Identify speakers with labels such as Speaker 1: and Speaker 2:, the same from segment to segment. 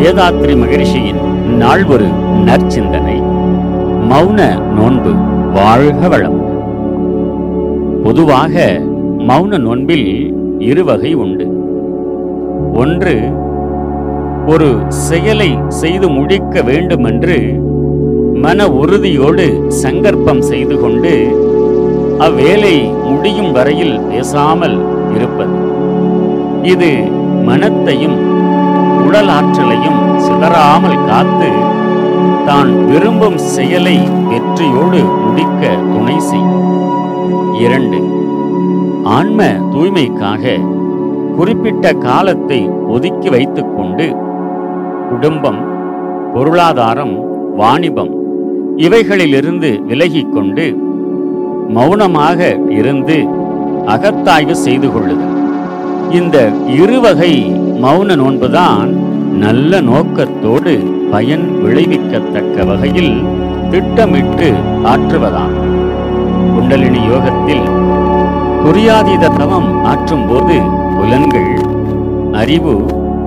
Speaker 1: வேதாத்ரி மகிழ்ச்சியின் நாள் ஒரு நற்சிந்தனை. மௌன நோன்பு வாழ்க வளம். பொதுவாக மௌன நோன்பில் இரு வகை உண்டு. ஒன்று ஒரு செயலை செய்து முடிக்க வேண்டுமென்று மன உறுதியோடு சங்கற்பம் செய்து கொண்டு அவ்வேலை முடியும் வரையில் பேசாமல் இருப்பது. இது மனத்தையும் உடல் ஆற்றலையும் சிதறாமல் காத்து தான் விரும்பும் செயலை வெற்றியோடு முடிக்க துணை செய்யும். இரண்டு ஆன்ம தூய்மைக்காக குறிப்பிட்ட காலத்தை ஒதுக்கி வைத்துக்கொண்டு குடும்பம் பொருளாதாரம் வாணிபம் இவைகளிலிருந்து விலகிக் கொண்டு மௌனமாக இருந்து அகத்தாய்வு செய்து கொள்ளுதல். இந்த இருவகை மௌன நோன்புதான் நல்ல நோக்கத்தோடு பயன் விளைவிக்கத்தக்க வகையில் திட்டமிட்டு ஆற்றுவதாம். குண்டலினி யோகத்தில் புரியாதீத தவம் ஆற்றும்போது புலன்கள் அறிவு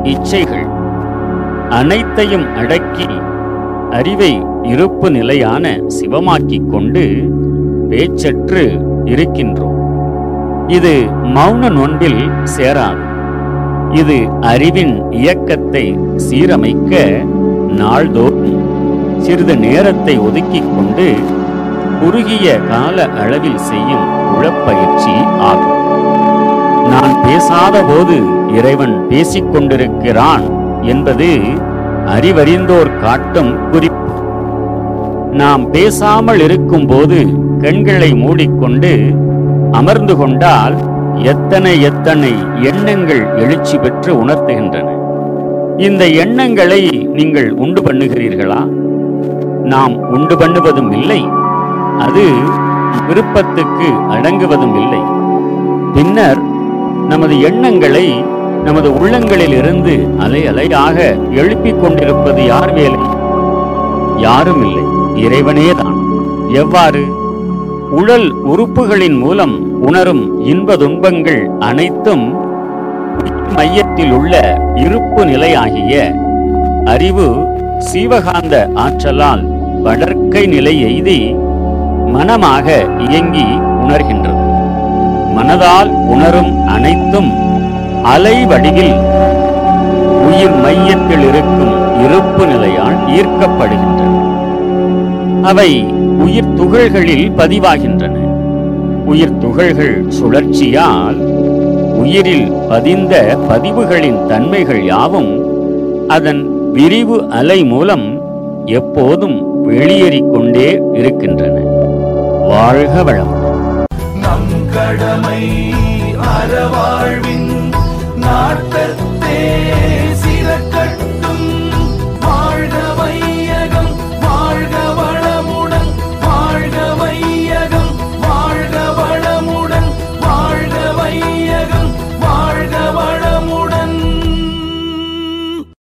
Speaker 1: இச்சைகள் அனைத்தையும் அடக்கி அறிவை இருப்பு நிலையான சிவமாக்கிக் கொண்டு பேச்சற்று இருக்கின்றோம். இது மௌன நோன்பில் சேராது. இது அறிவின் இயக்கத்தை சீரமைக்க நாள்தோறும் சிறிது நேரத்தை ஒதுக்கிக் கொண்டு குறுகிய கால அளவில் செய்யும் உழப்பயிற்சி ஆகும். நான் பேசாத போது இறைவன் பேசிக் கொண்டிருக்கிறான் என்பது அறிவறிந்தோர் காட்டும் குறிப்பு. நாம் பேசாமல் இருக்கும்போது கண்களை மூடிக்கொண்டு அமர்ந்து கொண்டால் எத்தனை எத்தனை எண்ணங்கள் எழுச்சி பெற்று உணர்த்துகின்றன. இந்த எண்ணங்களை நீங்கள் உண்டு பண்ணுகிறீர்களா? நாம் உண்டு பண்ணுவதும் இல்லை. அது விருப்பத்துக்கு அடங்குவதும் இல்லை. பின்னர் நமது எண்ணங்களை நமது உள்ளங்களில் இருந்து அலை அலையாக எழுப்பிக் கொண்டிருப்பது யார் வேலை? யாரும் இல்லை. இறைவனே தான் எவ்வாறு? உடல் உறுப்புகளின் மூலம் உணரும் இன்ப துன்பங்கள் அனைத்தும் மையத்தில் உள்ள இருப்பு நிலையாகிய அறிவு சீவகாந்த ஆற்றலால் வளர்க்கை நிலை எய்தி மனமாக இயங்கி உணர்கின்றது. மனதால் உணரும் அனைத்தும் அலை வடிவில் உயிர் மையத்தில் இருக்கும் இருப்பு நிலையால் ஈர்க்கப்படுகின்றன. அவை உயிர் துகள்களில் பதிவாகின்றன. உயிர் துகள்கள் சுழற்சியால் உயிரில் பதிந்த பதிவுகளின் தன்மைகள் யாவும் அதன் விரிவு அலை மூலம் எப்போதும் வெளியேறிக்கொண்டே இருக்கின்றன. வாழ்க வளம்
Speaker 2: நம் கடமை அறவாழ்வின் நாட்டத்தே